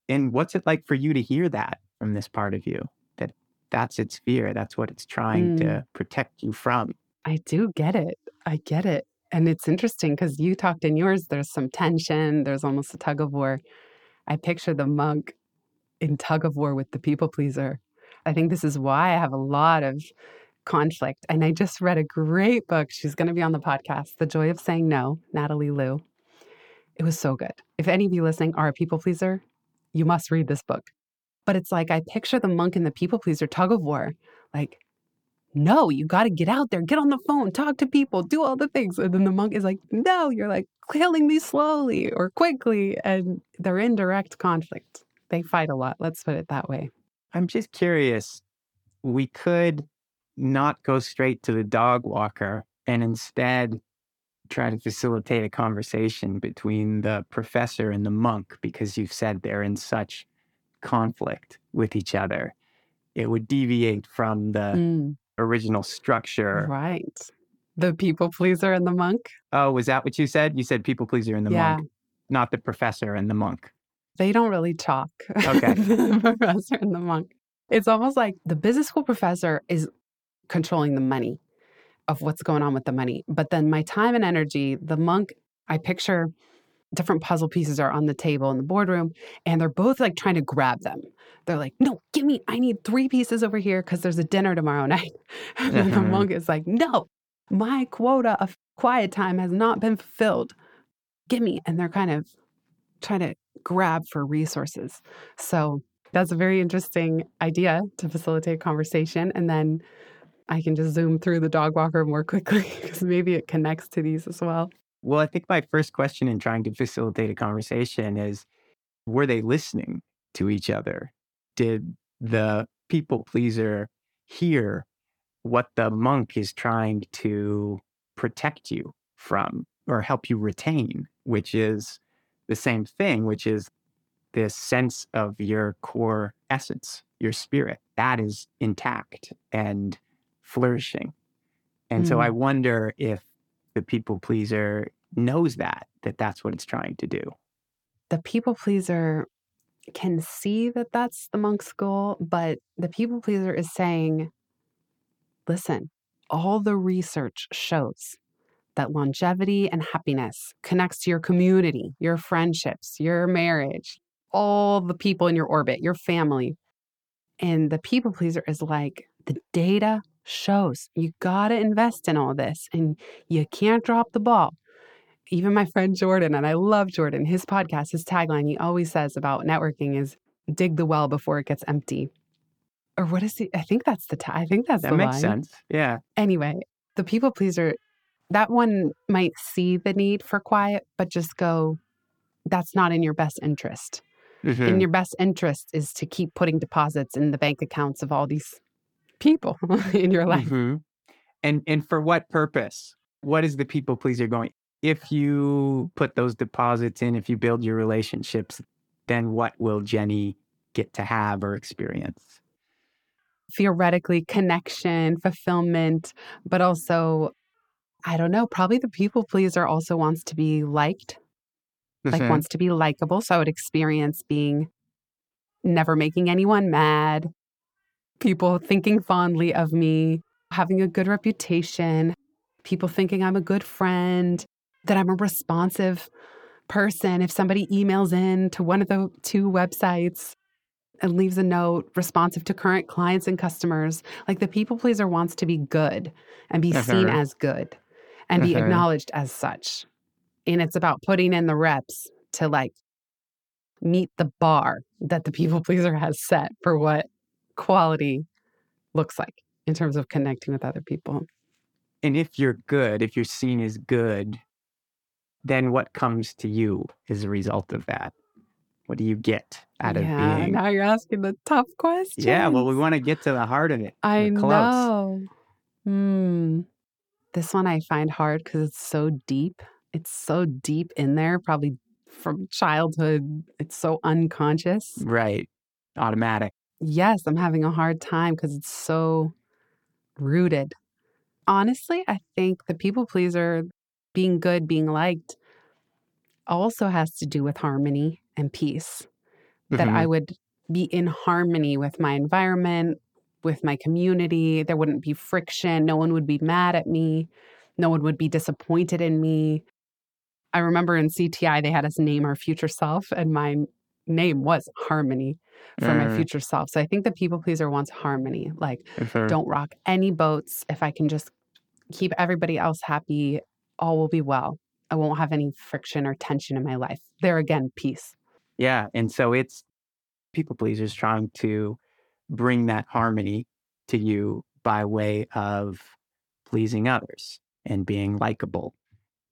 And what's it like for you to hear that from this part of you? That that's its fear, that's what it's trying to mm. protect you from. I do get it. I get it. And it's interesting because you talked in yours, there's some tension, there's almost a tug of war. I picture the monk in tug of war with the people pleaser. I think this is why I have a lot of conflict. And I just read a great book. She's going to be on the podcast, The Joy of Saying No, Natalie Lue. It was so good. If any of you listening are a people pleaser, you must read this book. But it's like I picture the monk and the people pleaser tug of war. Like, no, you got to get out there, get on the phone, talk to people, do all the things. And then the monk is like, no, you're like killing me slowly or quickly. And they're in direct conflict. They fight a lot. Let's put it that way. I'm just curious. We could not go straight to the dog walker and instead try to facilitate a conversation between the professor and the monk because you've said they're in such conflict with each other. It would deviate from the Mm, original structure. right. The people pleaser and the monk. Oh, was that what you said? You said people pleaser and the Yeah. monk, not the professor and the monk. They don't really talk. *laughs* Okay. the professor and the monk. It's almost like the business school professor is controlling the money of what's going on with the money. But then my time and energy, the monk, I picture different puzzle pieces are on the table in the boardroom and they're both like trying to grab them. They're like, no, give me, I need three pieces over here because there's a dinner tomorrow *laughs* night. and the Uh-huh. monk is like, no, my quota of quiet time has not been fulfilled. Give me. And they're kind of trying to grab for resources. So that's a very interesting idea to facilitate conversation. And then I can just zoom through the dog walker more quickly *laughs* because maybe it connects to these as well. Well, I think my first question in trying to facilitate a conversation is were they listening to each other? Did the people pleaser hear what the monk is trying to protect you from or help you retain, which is the same thing, which is this sense of your core essence, your spirit, that is intact and flourishing. And so Mm. I wonder if the people pleaser knows that, that that's what it's trying to do. The people pleaser can see that that's the monk's goal, but the people pleaser is saying, listen, all the research shows that longevity and happiness connects to your community, your friendships, your marriage, all the people in your orbit, your family. And the people pleaser is like, the data shows you got to invest in all this and you can't drop the ball. Even my friend Jordan, and I love Jordan, his podcast, his tagline, he always says about networking is dig the well before it gets empty. Or what is he? I think that's the, ta- I think that's That makes line sense. Yeah. anyway, the people pleaser, that one might see the need for quiet, but just go, that's not in your best interest. Mhm. In your best interest is to keep putting deposits in the bank accounts of all these people *laughs* in your life. Mhm. And and for what purpose? What is the people pleaser going? If you put those deposits in, if you build your relationships, then what will Jenny get to have or experience? Theoretically, connection, fulfillment, but also, I don't know, probably the people pleaser also wants to be liked, like Mhm. wants to be likable. So I would experience being never making anyone mad, people thinking fondly of me, having a good reputation, people thinking I'm a good friend, that I'm a responsive person. If somebody emails in to one of the two websites and leaves a note responsive to current clients and customers, like the people pleaser wants to be good and be seen Uh-huh. as good and be Uh-huh. acknowledged as such. And it's about putting in the reps to like meet the bar that the people pleaser has set for what quality looks like in terms of connecting with other people. And if you're good, if you're seen as good, then what comes to you as a result of that? What do you get out of yeah, being? now you're asking the tough question. Yeah, well, we want to get to the heart of it. I close. know. Hmm. This one I find hard because it's so deep. It's so deep in there, probably from childhood. It's so unconscious. Right. Automatic. Yes, I'm having a hard time because it's so rooted. Honestly, I think the people pleaser, being good, being liked, also has to do with harmony and peace. That Mhm. I would be in harmony with my environment, with my community. There wouldn't be friction. No one would be mad at me. No one would be disappointed in me. I remember in CTI, they had us name our future self, and my name was Harmony for my Mm. future self. So I think the people pleaser wants harmony. Like, don't rock any boats. If I can just keep everybody else happy, all will be well. I won't have any friction or tension in my life. There again, peace. Yeah. And so it's people pleasers trying to bring that harmony to you by way of pleasing others and being likable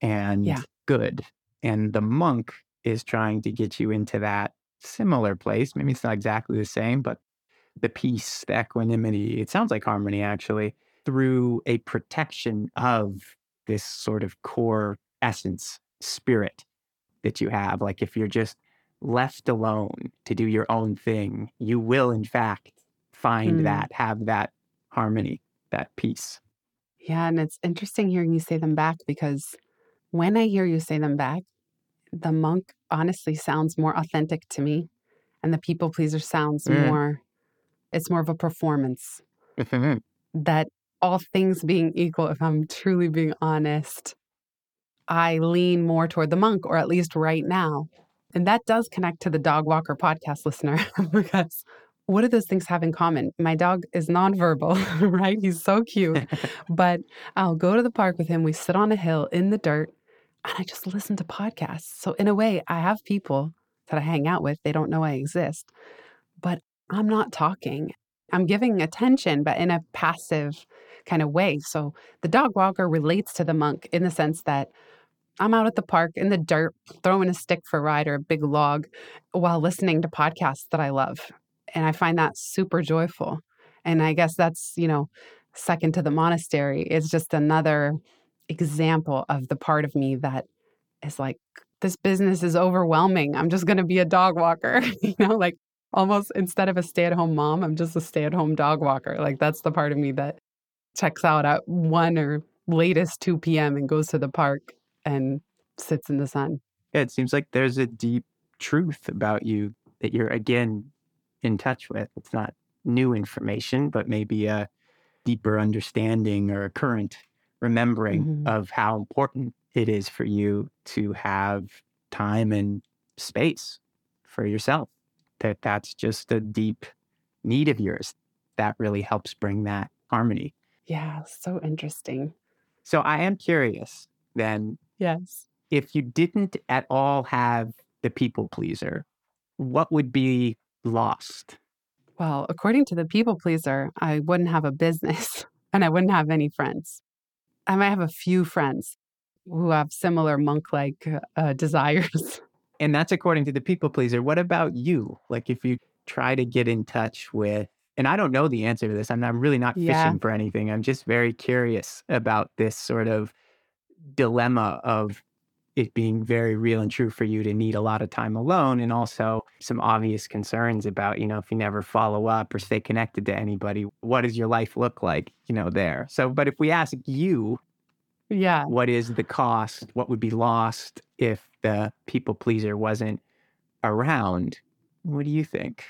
and Yeah. good. And the monk is trying to get you into that similar place. Maybe it's not exactly the same, but the peace, the equanimity, it sounds like harmony actually, through a protection of this sort of core essence, spirit that you have. Like if you're just left alone to do your own thing, you will, in fact, find Mm. that, have that harmony, that peace. Yeah. And it's interesting hearing you say them back because when I hear you say them back, the monk honestly sounds more authentic to me. And the people pleaser sounds Mm. more, it's more of a performance. that all things being equal, if I'm truly being honest, I lean more toward the monk, or at least right now. And that does connect to the dog walker podcast listener *laughs* because what do those things have in common? My dog is nonverbal, *laughs* right? He's so cute. *laughs* but I'll go to the park with him. We sit on a hill in the dirt and I just listen to podcasts. So, in a way, I have people that I hang out with. They don't know I exist, but I'm not talking. I'm giving attention, but in a passive kind of way. So, the dog walker relates to the monk in the sense that I'm out at the park in the dirt, throwing a stick for a ride or a big log while listening to podcasts that I love. And I find that super joyful. And I guess that's, you know, second to the monastery. It's just another example of the part of me that is like, this business is overwhelming. I'm just going to be a dog walker, *laughs* you know, like almost instead of a stay at home mom, I'm just a stay at home dog walker. Like that's the part of me that checks out at 1 or latest 2 p.m. and goes to the park and sits in the sun. Yeah, it seems like there's a deep truth about you that you're again in touch with. It's not new information, but maybe a deeper understanding or a current remembering mm-hmm. of how important it is for you to have time and space for yourself. That that's just a deep need of yours. That really helps bring that harmony. Yeah, so interesting. So I am curious then. Yes. If you didn't at all have the people pleaser, what would be lost? Well, according to the people pleaser, I wouldn't have a business *laughs* and I wouldn't have any friends. I might have a few friends who have similar monk like uh, *laughs* desires. And that's according to the people pleaser. What about you? Like, if you try to get in touch with, and I don't know the answer to this, I'm, I'm really not yeah. fishing for anything. I'm just very curious about this sort of dilemma of it being very real and true for you to need a lot of time alone and also some obvious concerns about you know if you never follow up or stay connected to anybody what does your life look like you know there? So but if we ask you yeah. what is the cost what would be lost if the people pleaser wasn't around what do you think?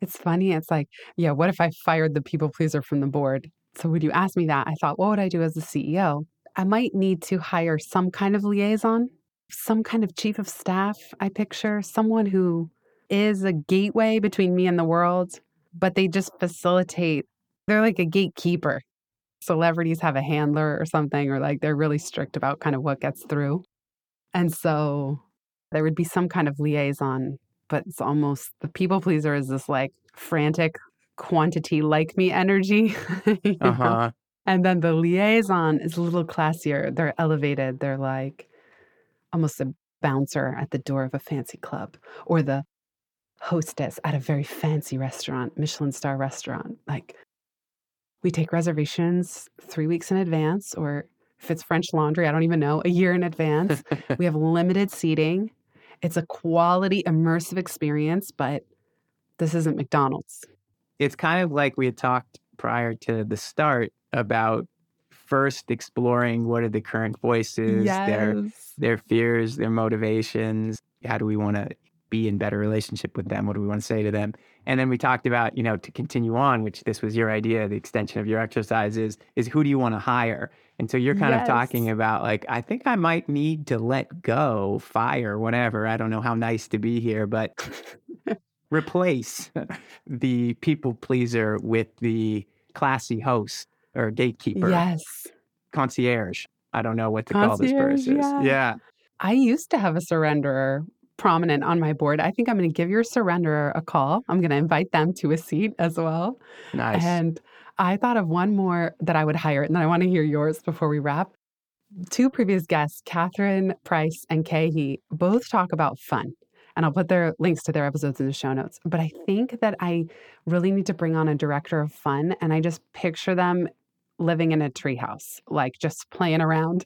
It's funny it's like yeah what if i fired the people pleaser from the board? So when you asked me that i thought what would i do as the ceo I might need to hire some kind of liaison some kind of chief of staff, I picture, someone who is a gateway between me and the world, but they just facilitate. They're like a gatekeeper. Celebrities have a handler or something, or like they're really strict about kind of what gets through. And so there would be some kind of liaison, but it's almost the people pleaser is this like frantic quantity like me energy. *laughs* uh-huh. And then the liaison is a little classier. They're elevated. They're like, almost a bouncer at the door of a fancy club or the hostess at a very fancy restaurant, Michelin star restaurant. Like we take reservations three weeks in advance, or if it's French laundry, I don't even know, a year in advance. *laughs* we have limited seating. It's a quality, immersive experience, but this isn't McDonald's. It's kind of like we had talked prior to the start about first exploring what are the current voices, yes. their their fears, their motivations. How do we want to be in better relationship with them? What do we want to say to them? And then we talked about, you know, to continue on, which this was your idea, the extension of your exercises is who do you want to hire? And so you're kind yes. of talking about like, I think I might need to let go, fire, whatever. I don't know how nice to be here, but replace *laughs* the people pleaser with the classy host or gatekeeper. Yes. Concierge. I don't know what to Concierge, call this person. Yeah. yeah. I used to have a surrenderer prominent on my board. I think I'm going to give your surrenderer a call. I'm going to invite them to a seat as well. Nice. And I thought of one more that I would hire, and then I want to hear yours before we wrap. Two previous guests, Catherine Price and Kay both talk about fun. And I'll put their links to their episodes in the show notes. But I think that I really need to bring on a director of fun. And I just picture them living in a treehouse, like just playing around,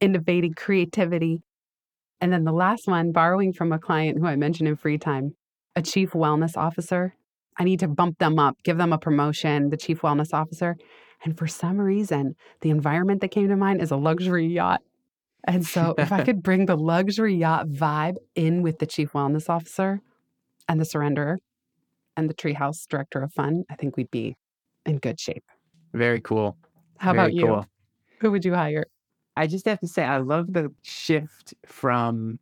innovating creativity. And then the last one, borrowing from a client who I mentioned in free time, a chief wellness officer. I need to bump them up, give them a promotion, the chief wellness officer. And for some reason, the environment that came to mind is a luxury yacht. And so, if I *laughs* could bring the luxury yacht vibe in with the chief wellness officer and the surrenderer and the treehouse director of fun, I think we'd be in good shape. Very cool. How Very about you? Cool. Who would you hire? I just have to say, I love the shift from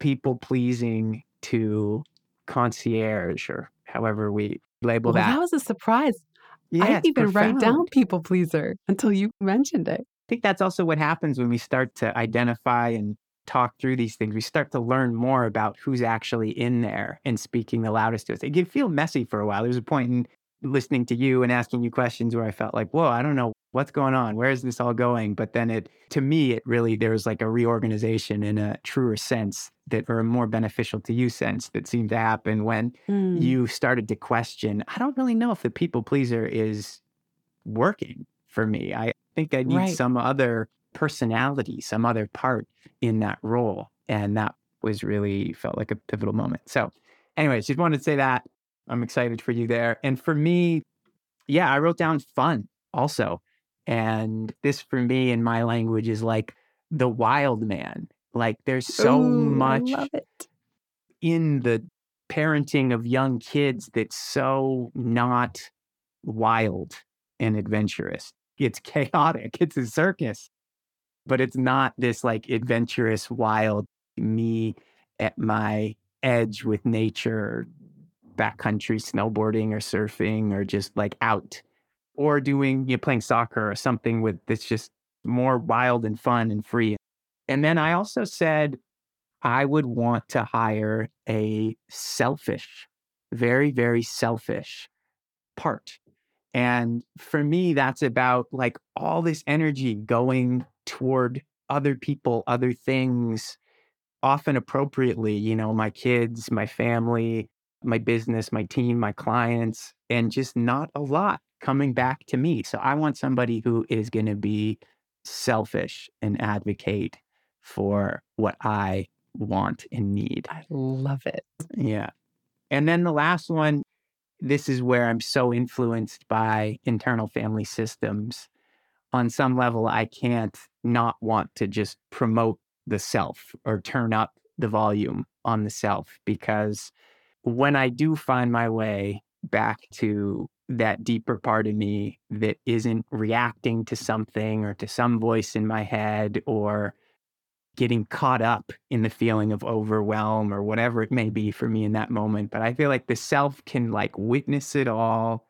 people pleasing to concierge or however we label Well, that. that was a surprise. yeah, I didn't even write down people pleaser until you mentioned it. I think that's also what happens when we start to identify and talk through these things. We start to learn more about who's actually in there and speaking the loudest to us. It can feel messy for a while. There was a point in listening to you and asking you questions where I felt like, whoa, I don't know what's going on. Where is this all going? But then it, to me, it really, there was like a reorganization in a truer sense that, or a more beneficial to you sense that seemed to happen when Mm. you started to question, I don't really know if the people pleaser is working for me. I think I need Right. some other personality, some other part in that role. And that was really felt like a pivotal moment. So, anyways, just wanted to say that. I'm excited for you there. And for me, yeah, I wrote down fun also. And this for me in my language is like the wild man. Like there's so Ooh, much in the parenting of young kids that's so not wild and adventurous. It's chaotic. It's a circus, but it's not this like adventurous, wild me at my edge with nature, backcountry snowboarding or surfing or just like out or doing, you know, playing soccer or something with that's just more wild and fun and free. And then I also said, I would want to hire a selfish, very, very selfish part. And for me, that's about like all this energy going toward other people, other things, often appropriately, you know, my kids, my family, my business, my team, my clients, and just not a lot coming back to me. So I want somebody who is going to be selfish and advocate for what I want and need. I love it. Yeah. And then the last one, this is where I'm so influenced by internal family systems. On some level, I can't not want to just promote the self or turn up the volume on the self because when I do find my way back to that deeper part of me that isn't reacting to something or to some voice in my head or getting caught up in the feeling of overwhelm or whatever it may be for me in that moment. But I feel like the self can like witness it all.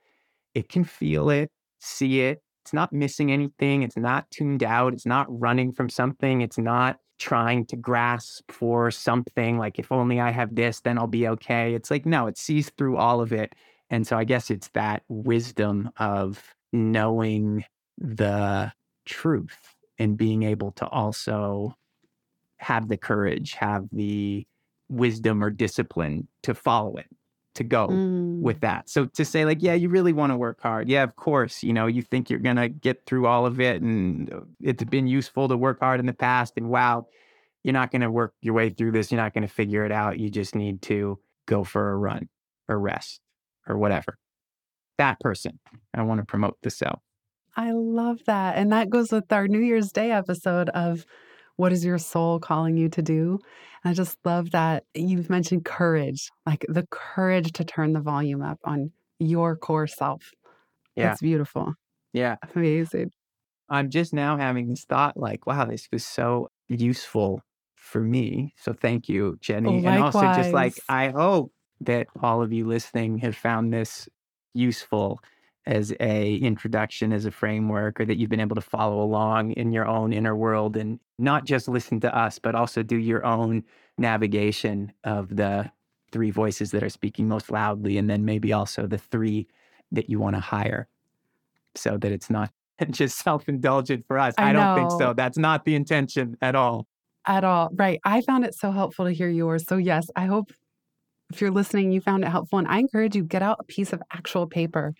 It can feel it, see it. It's not missing anything. It's not tuned out. It's not running from something. It's not trying to grasp for something like, if only I have this, then I'll be okay. It's like, no, it sees through all of it. And so I guess it's that wisdom of knowing the truth and being able to also have the courage, have the wisdom or discipline to follow it, to go Mm. with that. So to say like, yeah, you really want to work hard. Yeah, of course, you know, you think you're going to get through all of it and uh, it's been useful to work hard in the past and wow, you're not going to work your way through this. You're not going to figure it out. You just need to go for a run or rest or whatever. That person, I want to promote the self. I love that. And that goes with our New Year's Day episode of what is your soul calling you to do? And I just love that you've mentioned courage, like the courage to turn the volume up on your core self. Yeah. It's beautiful. Yeah. Amazing. I'm just now having this thought like, wow, this was so useful for me. So thank you, Jenny. And also just like, I hope that all of you listening have found this useful as a introduction, as a framework, or that you've been able to follow along in your own inner world and not just listen to us, but also do your own navigation of the three voices that are speaking most loudly, and then maybe also the three that you want to hire so that it's not *laughs* just self-indulgent for us. I I, don't think so. That's not the intention at all. At all. Right. I found it so helpful to hear yours. So, yes, I hope if you're listening, you found it helpful. And I encourage you get out a piece of actual paper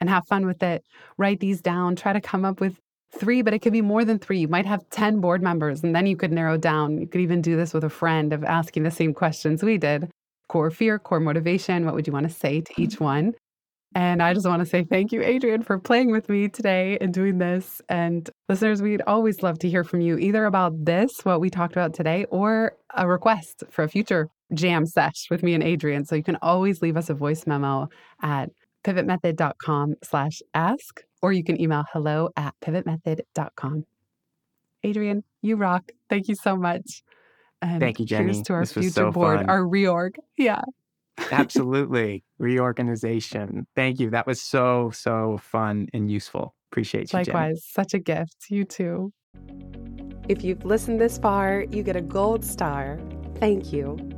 and have fun with it. Write these down. Try to come up with three, but it could be more than three. You might have 10 board members, and then you could narrow down. You could even do this with a friend of asking the same questions we did core fear, core motivation. What would you want to say to each one? And I just want to say thank you, Adrian, for playing with me today and doing this. And listeners, we'd always love to hear from you either about this, what we talked about today, or a request for a future jam sesh with me and Adrian. So you can always leave us a voice memo at pivotmethod.com slash ask, or you can email hello at pivotmethod.com. Adrian, you rock. Thank you so much. And Thank you, Jenny. Here's to our this future so board, fun. our reorg. Yeah. Absolutely. Reorganization. Thank you. That was so, so fun and useful. Appreciate you. Likewise. Jenny. Such a gift. You too. If you've listened this far, you get a gold star. Thank you.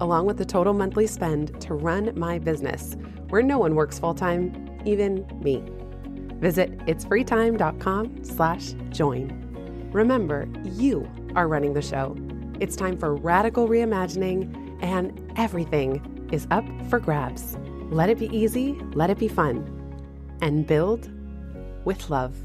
along with the total monthly spend to run my business, where no one works full time, even me. Visit itsfreetime.com slash join. Remember, you are running the show. It's time for radical reimagining, and everything is up for grabs. Let it be easy, let it be fun, and build with love.